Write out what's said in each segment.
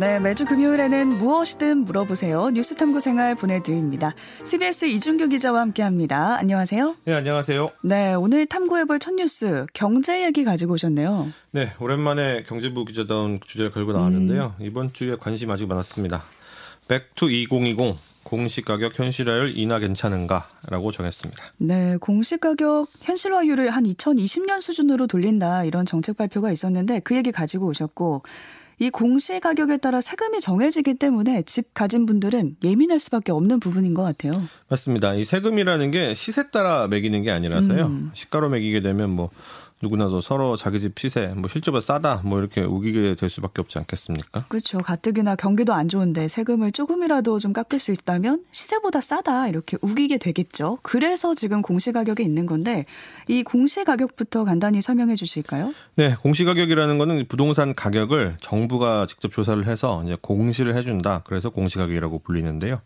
네, 매주 금요일에는 무엇이든 물어보세요. 뉴스 탐구 생활 보내드립니다. CBS 이준규 기자와 함께 합니다. 안녕하세요. 네, 안녕하세요. 네, 오늘 탐구해볼 첫 뉴스, 경제 얘기 가지고 오셨네요. 네, 오랜만에 경제부 기자다운 주제를 걸고 나왔는데요. 음. 이번 주에 관심 아주 많았습니다. Back to 2020 공시가격 현실화율 인하 괜찮은가라고 정했습니다. 네, 공시가격 현실화율을 한 2020년 수준으로 돌린다 이런 정책 발표가 있었는데 그 얘기 가지고 오셨고 이 공시 가격에 따라 세금이 정해지기 때문에 집 가진 분들은 예민할 수밖에 없는 부분인 것 같아요. 맞습니다. 이 세금이라는 게 시세 따라 매기는 게 아니라서요. 음. 시가로 매기게 되면 뭐 누구나도 서로 자기 집 시세 뭐 실제보다 싸다 뭐 이렇게 우기게 될 수밖에 없지 않겠습니까? 그렇죠. 가뜩이나 경기도 안 좋은데 세금을 조금이라도 좀 깎을 수 있다면 시세보다 싸다 이렇게 우기게 되겠죠. 그래서 지금 공시 가격에 있는 건데 이 공시 가격부터 간단히 설명해 주실까요? 네, 공시 가격이라는 거는 부동산 가격을 정부가 직접 조사를 해서 이제 공시를 해준다. 그래서 공시 가격이라고 불리는데요.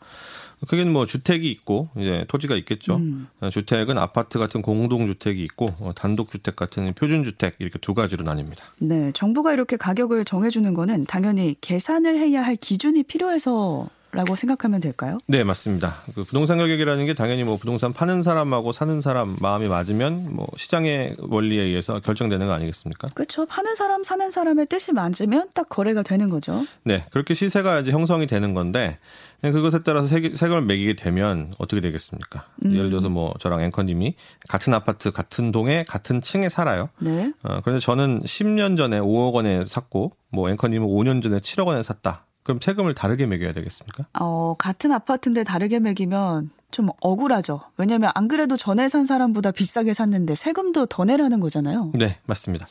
그게 뭐 주택이 있고 이제 토지가 있겠죠. 음. 주택은 아파트 같은 공동 주택이 있고 어, 단독 주택 같은 표준 주택 이렇게 두 가지로 나뉩니다. 네, 정부가 이렇게 가격을 정해 주는 거는 당연히 계산을 해야 할 기준이 필요해서 라고 생각하면 될까요? 네, 맞습니다. 그 부동산 가격이라는 게 당연히 뭐 부동산 파는 사람하고 사는 사람 마음이 맞으면 뭐 시장의 원리에 의해서 결정되는 거 아니겠습니까? 그렇죠. 파는 사람, 사는 사람의 뜻이 맞으면 딱 거래가 되는 거죠. 네, 그렇게 시세가 이제 형성이 되는 건데 그것에 따라서 세금을 매기게 되면 어떻게 되겠습니까? 음. 예를 들어서 뭐 저랑 앵커님이 같은 아파트 같은 동에 같은 층에 살아요. 네. 어, 그런데 저는 10년 전에 5억 원에 샀고 뭐 앵커님은 5년 전에 7억 원에 샀다. 그럼 세금을 다르게 매겨야 되겠습니까? 어, 같은 아파트인데 다르게 매기면 좀 억울하죠. 왜냐하면 안 그래도 전에 산 사람보다 비싸게 샀는데 세금도 더 내라는 거잖아요. 네, 맞습니다.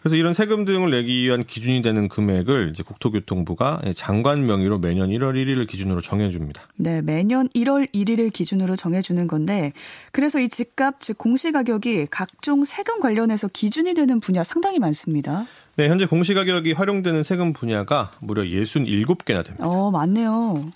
그래서 이런 세금 등을 내기 위한 기준이 되는 금액을 이제 국토교통부가 장관 명의로 매년 1월 1일을 기준으로 정해줍니다. 네, 매년 1월 1일을 기준으로 정해주는 건데 그래서 이 집값 즉 공시가격이 각종 세금 관련해서 기준이 되는 분야 상당히 많습니다. 네, 현재 공시가격이 활용되는 세금 분야가 무려 67개나 됩니다. 어, 많네요.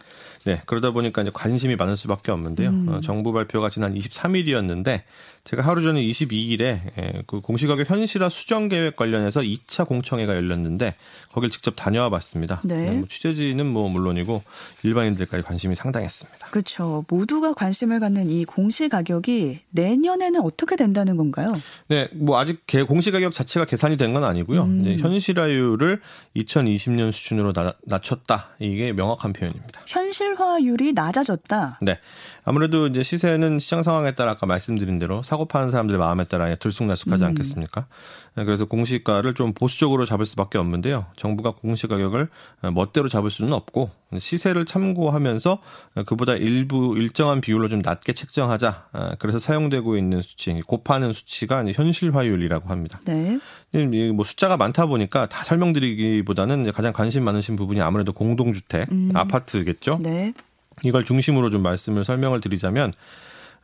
네, 그러다 보니까 이제 관심이 많을 수밖에 없는데요. 음. 어, 정부 발표가 지난 23일이었는데 제가 하루 전에 22일에 예, 그 공시가격 현실화 수정 계획 관련해서 2차 공청회가 열렸는데 거길 직접 다녀와 봤습니다. 네. 네, 뭐 취재진은 뭐 물론이고 일반인들까지 관심이 상당했습니다. 그렇죠. 모두가 관심을 갖는 이 공시가격이 내년에는 어떻게 된다는 건가요? 네, 뭐 아직 공시가격 자체가 계산이 된 건 아니고요. 음. 현실화율을 2020년 수준으로 나, 낮췄다. 이게 명확한 표현입니다. 현실 화율이 낮아졌다. 네. 아무래도 이제 시세는 시장 상황에 따라 아까 말씀드린 대로 사고 파는 사람들 마음에 따라 들쑥날쑥하지 음. 않겠습니까? 네, 그래서 공시가를 좀 보수적으로 잡을 수밖에 없는데요. 정부가 공시 가격을 멋대로 잡을 수는 없고 시세를 참고하면서 그보다 일부 일정한 비율로 좀 낮게 책정하자. 아, 그래서 사용되고 있는 수치, 곱하는 수치가 현실화율이라고 합니다. 네. 뭐 숫자가 많다 보니까 다 설명드리기보다는 가장 관심 많으신 부분이 아무래도 공동주택, 음. 아파트겠죠. 네. 이걸 중심으로 좀 말씀을 설명을 드리자면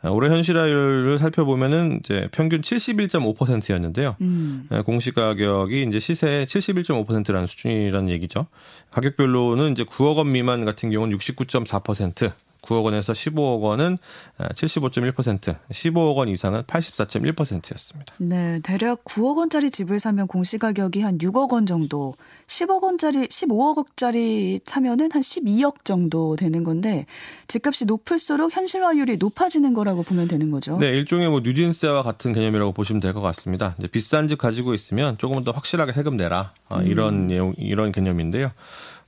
아, 올해 현실화율을 살펴보면은 이제 평균 71.5%였는데요. 음. 아, 공시 가격이 이제 시세의 71.5%라는 수준이라는 얘기죠. 가격별로는 이제 9억 원 미만 같은 경우는 69.4%, 9억 원에서 15억 원은 75.1%, 15억 원 이상은 84.1%였습니다. 네, 대략 9억 원짜리 집을 사면 공시가격이 한 6억 원 정도, 10억 원짜리, 15억 원짜리 사면은 한 12억 정도 되는 건데 집값이 높을수록 현실화율이 높아지는 거라고 보면 되는 거죠. 네, 일종의 뭐 뉴진스와 같은 개념이라고 보시면 될 것 같습니다. 이제 비싼 집 가지고 있으면 조금 더 확실하게 세금 내라 아, 이런 음. 내용 이런 개념인데요.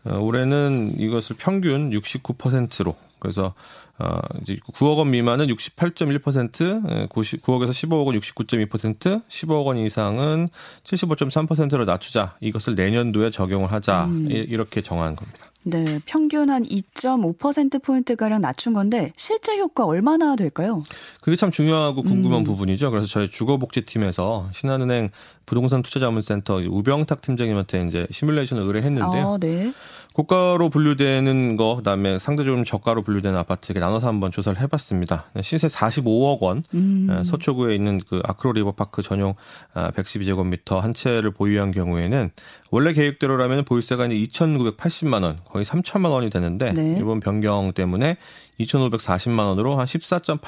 어, 올해는 이것을 평균 69%로 그래서 어 이제 9억 원 미만은 68.1%, 9억에서 15억은 69.2%, 15억 원 이상은 75.3%로 낮추자. 이것을 내년도에 적용을 하자. 음. 이렇게 정한 겁니다. 네, 평균 한 2.5%포인트 가량 낮춘 건데 실제 효과 얼마나 될까요? 그게 참 중요하고 궁금한 음. 부분이죠. 그래서 저희 주거복지팀에서 신한은행 부동산 투자자문센터 우병탁 팀장님한테 이제 시뮬레이션을 의뢰했는데요. 아, 네. 고가로 분류되는 거 그다음에 상대적으로 저가로 분류되는 아파트 이렇게 나눠서 한번 조사를 해봤습니다. 시세 45억 원 음. 예, 서초구에 있는 그 아크로 리버파크 전용 112제곱미터 아, 한 채를 보유한 경우에는 원래 계획대로라면 보유세가 이제 2,980만 원 거의 3천만 원이 되는데 네. 이번 변경 때문에 2,540만 원으로 한 14.8%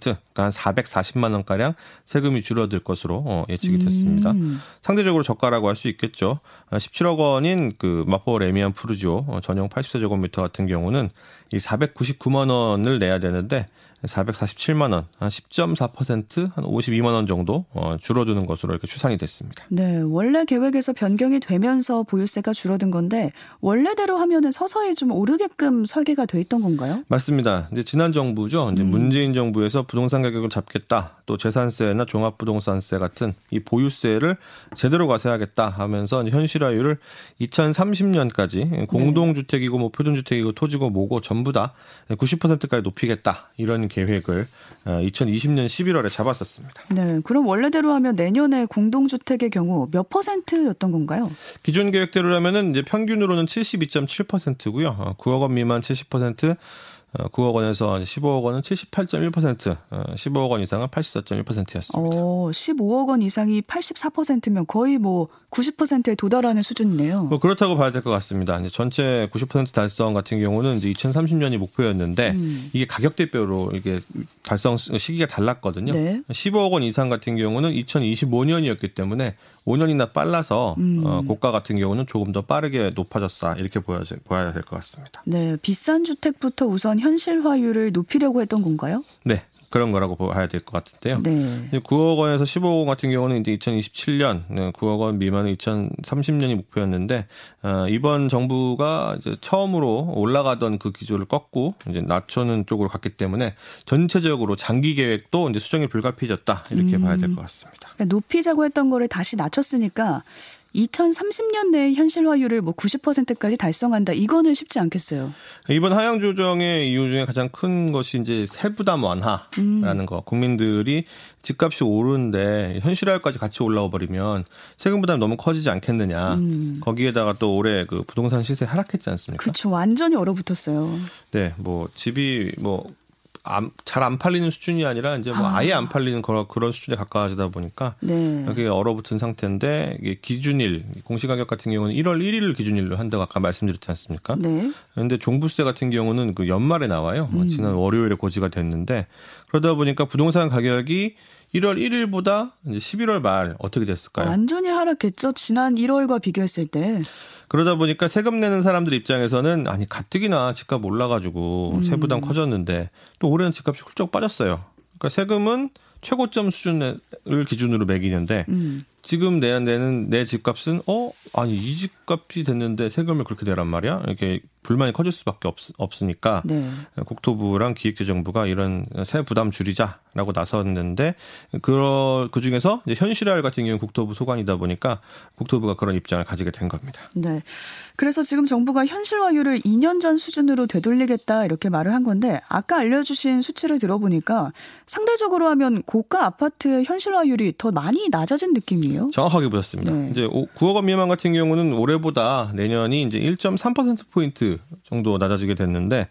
그러니까 한 440만 원 가량 세금이 줄어들 것으로 어, 예측이 됐습니다. 음. 상대적으로 저가라고 할 수 있겠죠. 17억 원인 그 마포 레미안 푸르지오 80세제곱미터 전용 80세제곱미터 같은 경우는 이 499만 원을 내야 되는데 447만 원, 한 10.4%, 한 52만 원 정도 어, 줄어드는 것으로 이렇게 추산이 됐습니다. 네, 원래 계획에서 변경이 되면서 보유세가 줄어든 건데 원래대로 하면은 서서히 좀 오르게끔 설계가 돼 있던 건가요? 맞습니다. 이제 지난 정부죠. 이제 음. 문재인 정부에서 부동산 가격을 잡겠다, 또 재산세나 종합부동산세 같은 이 보유세를 제대로 과세하겠다 하면서 현실화율을 2030년까지 공동주택이고 뭐 표준주택이고 토지고 뭐고 전부 다 90%까지 높이겠다 이런 계획을 2020년 어, 11월에 잡았었습니다. 네, 그럼 원래대로 하면 내년에 공동주택의 경우 몇 퍼센트였던 건가요? 기존 계획대로라면은 이제 평균으로는 72.7%고요. 9억 원 미만 70%, 9억 어, 원에서 15억 원은 78.1%, 15억 어, 원 이상은 84.1%였습니다. 어, 15억 원 이상이 84%면 거의 뭐 90%에 도달하는 수준이네요. 뭐 그렇다고 봐야 될 것 같습니다. 이제 전체 90% 달성 같은 경우는 이제 2030년이 목표였는데 음. 이게 가격대별로 이게 달성 시기가 달랐거든요. 네. 15억 원 이상 같은 경우는 2025년이었기 때문에 5년이나 빨라서 음. 어, 고가 같은 경우는 조금 더 빠르게 높아졌다 이렇게 보여야, 보여야 될 것 같습니다. 네, 비싼 주택부터 우선 현실화율을 높이려고 했던 건가요? 네, 그런 거라고 봐야 될 것 같은데요. 네. 9억 원에서 15억 원 같은 경우는 이제 2027년 9억 원 미만은 2030년이 목표였는데 어, 이번 정부가 이제 처음으로 올라가던 그 기조를 꺾고 이제 낮추는 쪽으로 갔기 때문에 전체적으로 장기 계획도 이제 수정이 불가피해졌다 이렇게 음. 봐야 될 것 같습니다. 그러니까 높이자고 했던 거를 다시 낮췄으니까 2030년 내에 현실화율을 뭐 90%까지 달성한다. 이거는 쉽지 않겠어요. 이번 하향 조정의 이유 중에 가장 큰 것이 이제 세부담 완화라는 음. 거. 국민들이 집값이 오르는데 현실화율까지 같이 올라와 버리면 세금 부담이 너무 커지지 않겠느냐. 음. 거기에다가 또 올해 그 부동산 시세 하락했지 않습니까? 그렇죠. 완전히 얼어붙었어요. 네, 뭐 집이 뭐 잘안 팔리는 수준이 아니라 이제 뭐 아. 아예 안 팔리는 그런 그런 수준에 가까워지다 보니까 네. 그게 얼어붙은 상태인데 이게 기준일 공시 가격 같은 경우는 1월 1일을 기준일로 한다고 아까 말씀드렸지 않습니까? 네. 그런데 종부세 같은 경우는 그 연말에 나와요. 뭐 음. 지난 월요일에 고지가 됐는데 그러다 보니까 부동산 가격이 1월 1일보다 이제 11월 말 어떻게 됐을까요? 완전히 하락했죠. 지난 1월과 비교했을 때. 그러다 보니까 세금 내는 사람들 입장에서는 아니 가뜩이나 집값 올라가지고 음. 세부담 커졌는데 또 올해는 집값이 훌쩍 빠졌어요. 그러니까 세금은 최고점 수준을 기준으로 매기는데 음. 지금 내, 내는 내 집값은 어 아니 이 집값이 됐는데 세금을 그렇게 내란 말이야 이렇게 불만이 커질 수밖에 없, 없으니까 네. 국토부랑 기획재정부가 이런 세 부담 줄이자라고 나섰는데 그, 그 중에서 이제 현실화율 같은 경우는 국토부 소관이다 보니까 국토부가 그런 입장을 가지게 된 겁니다. 네. 그래서 지금 정부가 현실화율을 2년 전 수준으로 되돌리겠다 이렇게 말을 한 건데 아까 알려주신 수치를 들어보니까 상대적으로 하면 고가 아파트의 현실화율이 더 많이 낮아진 느낌이에요. 정확하게 보셨습니다. 네. 이제 9억 원 미만 같은 경우는 올해보다 내년이 이제 1.3% 포인트 정도 낮아지게 됐는데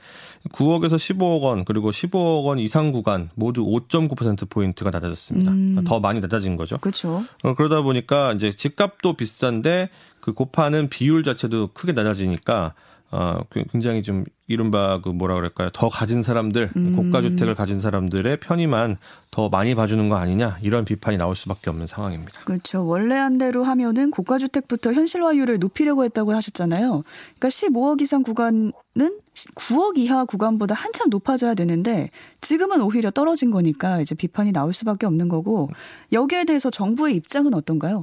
9억에서 15억 원 그리고 15억 원 이상 구간 모두 5.9% 포인트가 낮아졌습니다. 음. 더 많이 낮아진 거죠. 그렇죠. 그러다 보니까 이제 집값도 비싼데 그 곱하는 비율 자체도 크게 낮아지니까 어, 그 굉장히 좀 이른바 그 뭐라 그럴까요? 더 가진 사람들, 음. 고가 주택을 가진 사람들의 편의만 더 많이 봐주는 거 아니냐 이런 비판이 나올 수밖에 없는 상황입니다. 그렇죠. 원래 한 대로 하면은 고가 주택부터 현실화율을 높이려고 했다고 하셨잖아요. 그러니까 15억 이상 구간은 9억 이하 구간보다 한참 높아져야 되는데 지금은 오히려 떨어진 거니까 이제 비판이 나올 수밖에 없는 거고 여기에 대해서 정부의 입장은 어떤가요?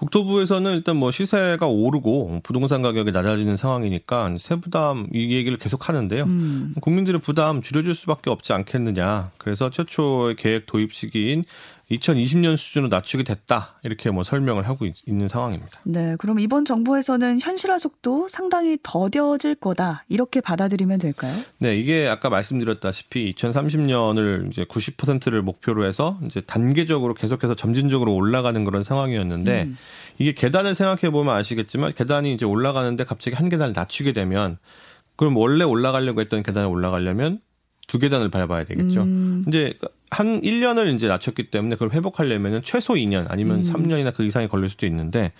국토부에서는 일단 뭐 시세가 오르고 부동산 가격이 낮아지는 상황이니까 세부담 이 얘기를 계속 하는데요. 음. 국민들의 부담 줄여줄 수밖에 없지 않겠느냐. 그래서 최초의 계획 도입 시기인 2020년 수준으로 낮추게 됐다 이렇게 뭐 설명을 하고 있, 는 상황입니다. 네, 그럼 이번 정부에서는 현실화 속도 상당히 더뎌질 거다 이렇게 받아들이면 될까요? 네, 이게 아까 말씀드렸다시피 2030년을 이제 90%를 목표로 해서 이제 단계적으로 계속해서 점진적으로 올라가는 그런 상황이었는데 음. 이게 계단을 생각해 보면 아시겠지만 계단이 이제 올라가는데 갑자기 한 계단을 낮추게 되면 그럼 원래 올라가려고 했던 계단을 올라가려면 두 계단을 밟아야 되겠죠. 음. 이제 한 1년을 이제 낮췄기 때문에 그걸 회복하려면은 최소 2년 아니면 음. 3년이나 그 이상이 걸릴 수도 있는데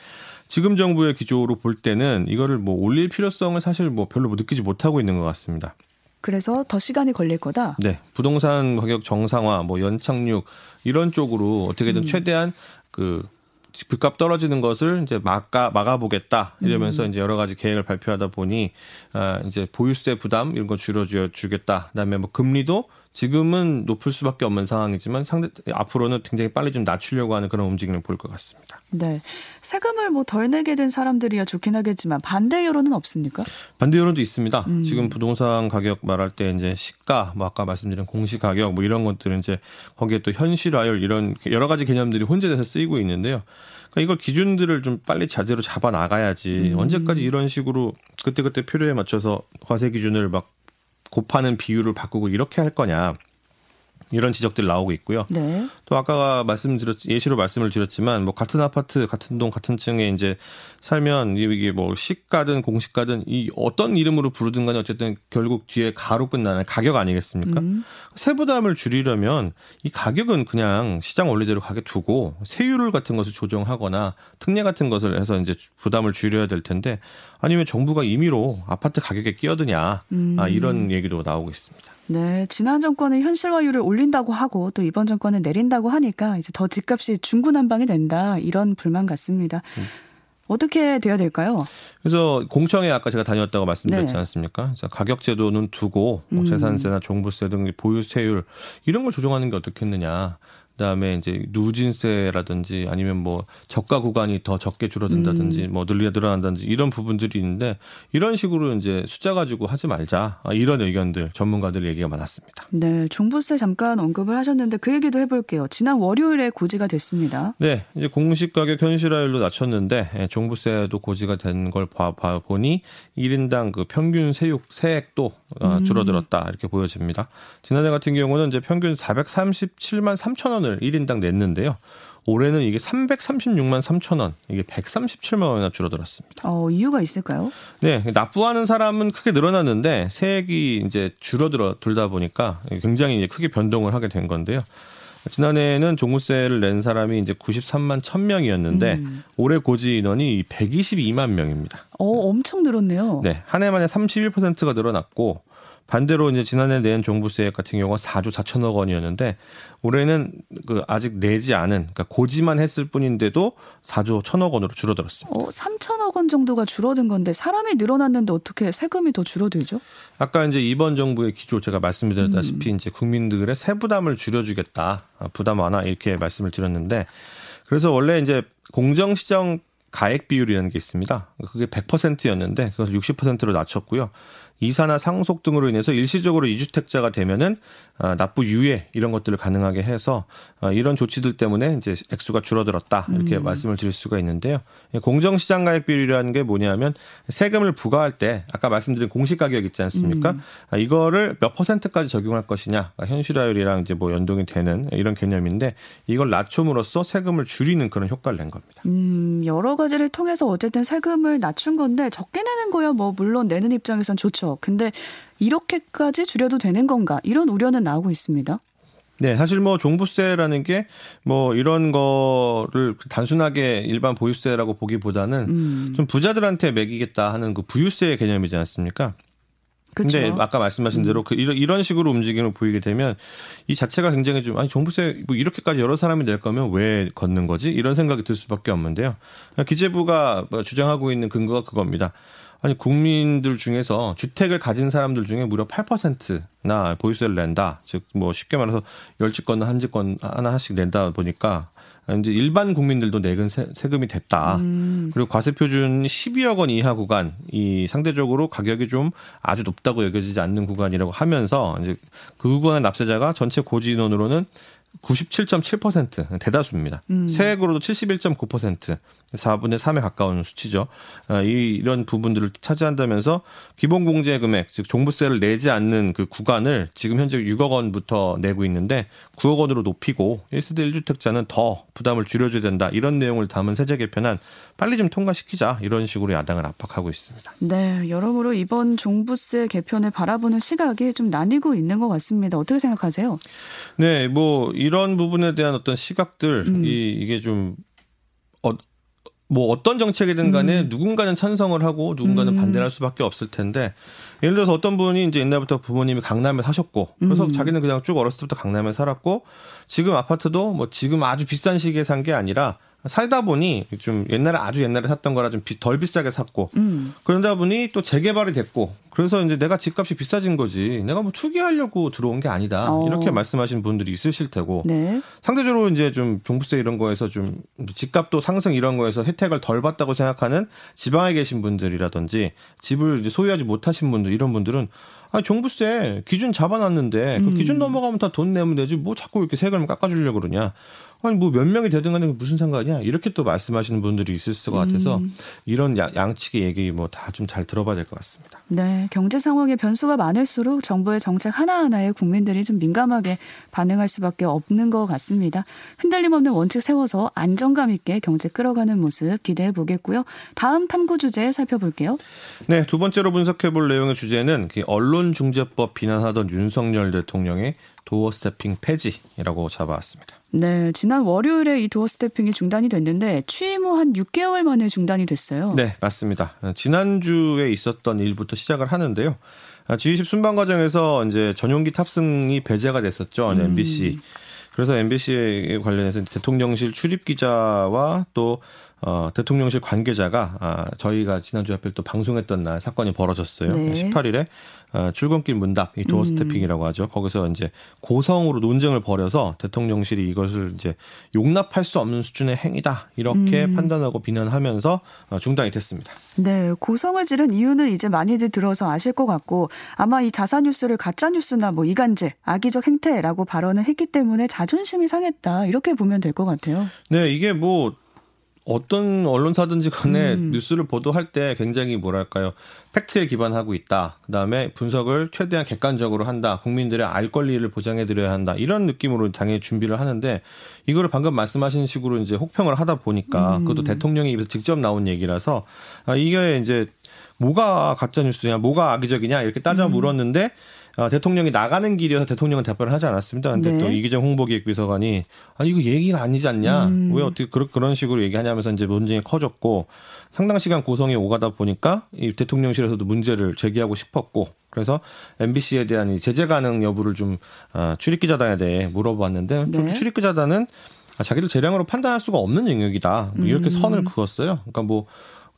지금 정부의 기조로 볼 때는 이거를 뭐 올릴 필요성을 사실 뭐 별로 느끼지 못하고 있는 것 같습니다. 그래서 더 시간이 걸릴 거다. 네, 부동산 가격 정상화, 뭐 연착륙 이런 쪽으로 어떻게든 음. 최대한 그 집값 떨어지는 것을 이제 막아 막아보겠다 이러면서 음. 이제 여러 가지 계획을 발표하다 보니 아 이제 보유세 부담 이런 거 줄여줘 주겠다. 그다음에 뭐 금리도 지금은 높을 수밖에 없는 상황이지만 상대 앞으로는 굉장히 빨리 좀 낮추려고 하는 그런 움직임을 볼 것 같습니다. 네. 세금을 뭐 덜 내게 된 사람들이야 좋긴 하겠지만 반대 여론은 없습니까? 반대 여론도 있습니다. 음. 지금 부동산 가격 말할 때 이제 시가 뭐 아까 말씀드린 공시 가격 뭐 이런 것들은 이제 거기에 또 현실화율 이런 여러 가지 개념들이 혼재돼서 쓰이고 있는데요. 그러니까 이걸 기준들을 좀 빨리 자제로 잡아 나가야지 음. 언제까지 이런 식으로 그때그때 필요에 맞춰서 과세 기준을 막 곱하는 비율을 바꾸고 이렇게 할 거냐. 이런 지적들 나오고 있고요. 네. 또 아까 말씀드렸 예시로 말씀을 드렸지만 뭐 같은 아파트 같은 동 같은 층에 이제 살면 이게 뭐 시가든 공시가든 이 어떤 이름으로 부르든 간에 어쨌든 결국 뒤에 가로 끝나는 가격 아니겠습니까? 음. 세부담을 줄이려면 이 가격은 그냥 시장 원리대로 가게 두고 세율 같은 것을 조정하거나 특례 같은 것을 해서 이제 부담을 줄여야 될 텐데 아니면 정부가 임의로 아파트 가격에 끼어드냐 음. 아, 이런 얘기도 나오고 있습니다. 네, 지난 정권은 현실화율을 올린다고 하고 또 이번 정권은 내린다고 하니까 이제 더 집값이 중구난방이 된다 이런 불만 같습니다. 음. 어떻게 돼야 될까요? 그래서 공청회 아까 제가 다녔다고 말씀드렸지 네. 않습니까? 그래서 가격 제도는 두고 뭐 음. 재산세나 종부세 등 보유세율 이런 걸 조정하는 게 어떻겠느냐. 그다음에 이제 누진세라든지 아니면 뭐 저가 구간이 더 적게 줄어든다든지 음. 뭐 늘려 늘어난다든지 이런 부분들이 있는데 이런 식으로 이제 숫자 가지고 하지 말자 아, 이런 의견들 전문가들 얘기가 많았습니다. 네, 종부세 잠깐 언급을 하셨는데 그 얘기도 해볼게요. 지난 월요일에 고지가 됐습니다. 네, 이제 공시 가격 현실화율로 낮췄는데 예, 종부세도 고지가 된걸봐 보니 1인당 그 평균 세육 세액도 어, 음. 줄어들었다 이렇게 보여집니다. 지난해 같은 경우는 이제 평균 437만 3천 원을 원을 1인당 냈는데요. 올해는 이게 336만 3천 원, 이게 137만 원이나 줄어들었습니다. 어, 이유가 있을까요? 네, 납부하는 사람은 크게 늘어났는데 세액이 이제 줄어들어 들다 보니까 굉장히 이제 크게 변동을 하게 된 건데요. 지난해에는 종부세를 낸 사람이 이제 93만 1000명이었는데 음. 올해 고지 인원이 122만 명입니다. 어, 엄청 늘었네요. 네, 한 해 만에 31%가 늘어났고 반대로 이제 지난해 낸 종부세 같은 경우가 4조 4천억 원이었는데 올해는 그 아직 내지 않은 그러니까 고지만 했을 뿐인데도 4조 1천억 원으로 줄어들었습니다. 어, 3천억 원 정도가 줄어든 건데 사람이 늘어났는데 어떻게 세금이 더 줄어들죠? 아까 이제 이번 정부의 기조 제가 말씀드렸다시피 음. 이제 국민들의 세부담을 줄여주겠다 아, 부담 완화 이렇게 말씀을 드렸는데 그래서 원래 이제 공정시정 가액 비율이라는 게 있습니다. 그게 100%였는데 그것을 60%로 낮췄고요. 이사나 상속 등으로 인해서 일시적으로 이주택자가 되면은 아, 납부 유예 이런 것들을 가능하게 해서 아, 이런 조치들 때문에 이제 액수가 줄어들었다 이렇게 음. 말씀을 드릴 수가 있는데요. 공정시장 가액 비율이라는 게 뭐냐면 세금을 부과할 때 아까 말씀드린 공시 가격 있지 않습니까? 음. 아, 이거를 몇 퍼센트까지 적용할 것이냐 현실화율이랑 이제 뭐 연동이 되는 이런 개념인데 이걸 낮춤으로써 세금을 줄이는 그런 효과를 낸 겁니다. 음, 여러 가지를 통해서 어쨌든 세금을 낮춘 건데 적게 내는 거야 뭐 물론 내는 입장에선 좋죠. 근데 이렇게까지 줄여도 되는 건가? 이런 우려는 나오고 있습니다. 네, 사실 뭐 종부세라는 게 뭐 이런 거를 단순하게 일반 보유세라고 보기보다는 음. 좀 부자들한테 매기겠다 하는 그 부유세 개념이지 않습니까? 근데 아까 말씀하신 대로 음. 그 이런 이런 식으로 움직임을 보이게 되면 이 자체가 굉장히 좀 아니 종부세 뭐 이렇게까지 여러 사람이 낼 거면 왜 걷는 거지 이런 생각이 들 수밖에 없는데요. 기재부가 뭐 주장하고 있는 근거가 그겁니다. 아니 국민들 중에서 주택을 가진 사람들 중에 무려 8%나 보유세를 낸다. 즉 뭐 쉽게 말해서 열집권 한집권 하나 하나씩 낸다 보니까 이제 일반 국민들도 내근 세, 금이 됐다. 음. 그리고 과세 표준 12억 원 이하 구간 이 상대적으로 가격이 좀 아주 높다고 여겨지지 않는 구간이라고 하면서 이제 그 구간의 납세자가 전체 고지 인원으로는 97.7% 대다수입니다. 음. 세액으로도 71.9% 4분의 3에 가까운 수치죠. 아, 이 이런 부분들을 차지한다면서 기본 공제 금액 즉 종부세를 내지 않는 그 구간을 지금 현재 6억 원부터 내고 있는데 9억 원으로 높이고 1세대 1주택자는 더 부담을 줄여줘야 된다. 이런 내용을 담은 세제 개편안 빨리 좀 통과시키자 이런 식으로 야당을 압박하고 있습니다. 네, 여러모로 이번 종부세 개편을 바라보는 시각이 좀 나뉘고 있는 것 같습니다. 어떻게 생각하세요? 네, 뭐 이런 부분에 대한 어떤 시각들 음. 이 이게 좀 어, 뭐 어떤 정책이든 간에 음. 누군가는 찬성을 하고 누군가는 음. 반대를 할 수밖에 없을 텐데 예를 들어서 어떤 분이 이제 옛날부터 부모님이 강남에 사셨고 그래서 음. 자기는 그냥 쭉 어렸을 때부터 강남에 살았고 지금 아파트도 뭐 지금 아주 비싼 시기에 산 게 아니라 살다 보니 좀 옛날에 아주 옛날에 샀던 거라 좀 덜 비싸게 샀고 음. 그러다 보니 또 재개발이 됐고 그래서 이제 내가 집값이 비싸진 거지 내가 뭐 투기하려고 들어온 게 아니다 어. 이렇게 말씀하시는 분들이 있으실 테고 네. 상대적으로 이제 좀 종부세 이런 거에서 좀 집값도 상승 이런 거에서 혜택을 덜 받다고 생각하는 지방에 계신 분들이라든지 집을 이제 소유하지 못하신 분들 이런 분들은 아 종부세 기준 잡아놨는데 그 음. 기준 넘어가면 다 돈 내면 되지 뭐 자꾸 이렇게 세금을 깎아주려고 그러냐 아니 뭐 몇 명이 되든 간에 무슨 상관이야 이렇게 또 말씀하시는 분들이 있을 것 같아서 음. 이런 양, 측의 얘기 뭐 다 좀 잘 들어봐야 될 것 같습니다. 네, 경제 상황에 변수가 많을수록 정부의 정책 하나하나에 국민들이 좀 민감하게 반응할 수밖에 없는 것 같습니다. 흔들림 없는 원칙 세워서 안정감 있게 경제 끌어가는 모습 기대해 보겠고요. 다음 탐구 주제 살펴볼게요. 네, 두 번째로 분석해 볼 내용의 주제는 그 언론중재법 비난하던 윤석열 대통령의 doorstepping 폐지라고 잡아왔습니다. 네, 지난 월요일에 이 doorstepping이 중단이 됐는데 취임 후 한 6개월 만에 중단이 됐어요. 네, 맞습니다. 지난주에 있었던 일부터 시작을 하는데요. G20 순방 과정에서 이제 전용기 탑승이 배제가 됐었죠. 음. MBC. 그래서 MBC에 관련해서 대통령실 출입 기자와 또 어, 대통령실 관계자가 아, 저희가 지난주에 하필 또 방송했던 날 사건이 벌어졌어요. 네. 18일에 어, 출근길 문답, 이 도어 음. 스태핑이라고 하죠. 거기서 이제 고성으로 논쟁을 벌여서 대통령실이 이것을 이제 용납할 수 없는 수준의 행위다 이렇게 음. 판단하고 비난하면서 어, 중단이 됐습니다. 네, 고성을 지른 이유는 이제 많이들 들어서 아실 것 같고 아마 이 자사 뉴스를 가짜 뉴스나 뭐 이간질, 악의적 행태라고 발언을 했기 때문에 자존심이 상했다 이렇게 보면 될 것 같아요. 네, 이게 뭐 어떤 언론사든지 간에 음. 뉴스를 보도할 때 굉장히 뭐랄까요 팩트에 기반하고 있다 그다음에 분석을 최대한 객관적으로 한다 국민들의 알 권리를 보장해 드려야 한다 이런 느낌으로 당연히 준비를 하는데 이거를 방금 말씀하신 식으로 이제 혹평을 하다 보니까 음. 그것도 대통령이 입에서 직접 나온 얘기라서 아, 이게 이제 뭐가 가짜 뉴스냐 뭐가 악의적이냐 이렇게 따져 음. 물었는데 음. 어, 대통령이 나가는 길이어서 대통령은 답변을 하지 않았습니다. 근데 네. 또 이기정 홍보기획비서관이 아니 이거 얘기가 아니지 않냐? 음. 왜 어떻게 그런 그런 식으로 얘기하냐면서 이제 논쟁이 커졌고 상당 시간 고성이 오가다 보니까 이 대통령실에서도 문제를 제기하고 싶었고 그래서 MBC에 대한 이 제재 가능 여부를 좀 어, 출입기자단에 대해 물어봤는데 네. 출입기자단은 자기들 재량으로 판단할 수가 없는 영역이다. 뭐 이렇게 음. 선을 그었어요. 그러니까 뭐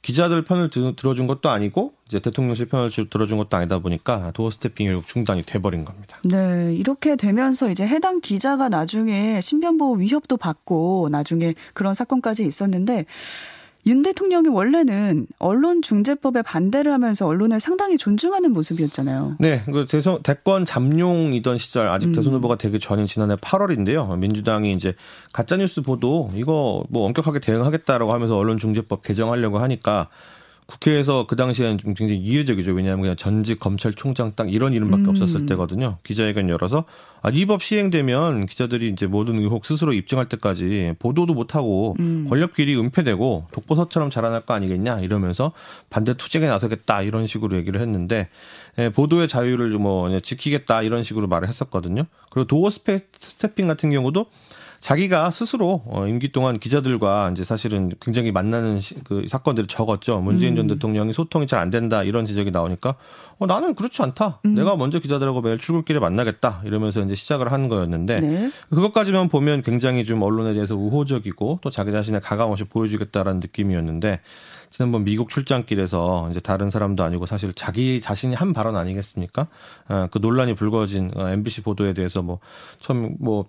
기자들 편을 들어준 것도 아니고 이제 대통령실 편을 들어준 것도 아니다 보니까 도어 스태핑이 중단이 돼버린 겁니다. 네, 이렇게 되면서 이제 해당 기자가 나중에 신변보호 위협도 받고 나중에 그런 사건까지 있었는데 윤 대통령이 원래는 언론 중재법에 반대를 하면서 언론을 상당히 존중하는 모습이었잖아요. 네, 그 대선 대권 잠룡이던 시절 아직 음. 대선 후보가 되기 전인 지난해 8월인데요. 민주당이 이제 가짜 뉴스 보도 이거 뭐 엄격하게 대응하겠다라고 하면서 언론 중재법 개정하려고 하니까 국회에서 그 당시에는 좀 굉장히 이례적이죠. 왜냐하면 그냥 전직 검찰총장 딱 이런 이름밖에 음. 없었을 때거든요. 기자회견 열어서 아, 이 법 시행되면 기자들이 이제 모든 의혹 스스로 입증할 때까지 보도도 못하고 음. 권력끼리 은폐되고 독보서처럼 자라날 거 아니겠냐 이러면서 반대 투쟁에 나서겠다 이런 식으로 얘기를 했는데 예, 보도의 자유를 뭐 지키겠다 이런 식으로 말을 했었거든요. 그리고 도어 스태핑 같은 경우도 자기가 스스로 어, 임기 동안 기자들과 이제 사실은 굉장히 만나는 시, 그 사건들이 적었죠. 문재인 음. 전 대통령이 소통이 잘 안 된다 이런 지적이 나오니까 어, 나는 그렇지 않다. 음. 내가 먼저 기자들하고 매일 출근길에 만나겠다 이러면서 이제 시작을 한 거였는데 네. 그것까지만 보면 굉장히 좀 언론에 대해서 우호적이고 또 자기 자신의 가감 없이 보여주겠다라는 느낌이었는데 지난번 미국 출장길에서 이제 다른 사람도 아니고 사실 자기 자신이 한 발언 아니겠습니까? 아, 그 논란이 불거진 MBC 어, 보도에 대해서 뭐 처음 뭐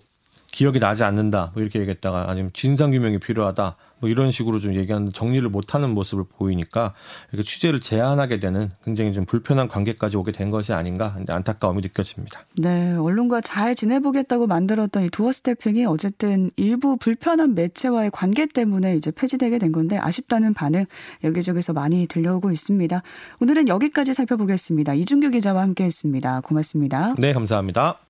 기억이 나지 않는다 뭐 이렇게 얘기했다가 아니면 진상 규명이 필요하다 뭐 이런 식으로 좀 얘기하는 정리를 못하는 모습을 보이니까 이렇게 취재를 제한하게 되는 굉장히 좀 불편한 관계까지 오게 된 것이 아닌가 안타까움이 느껴집니다. 네, 언론과 잘 지내보겠다고 만들었던 이 도어 스태핑이 어쨌든 일부 불편한 매체와의 관계 때문에 이제 폐지되게 된 건데 아쉽다는 반응 여기저기서 많이 들려오고 있습니다. 오늘은 여기까지 살펴보겠습니다. 이준규 기자와 함께했습니다. 고맙습니다. 네, 감사합니다.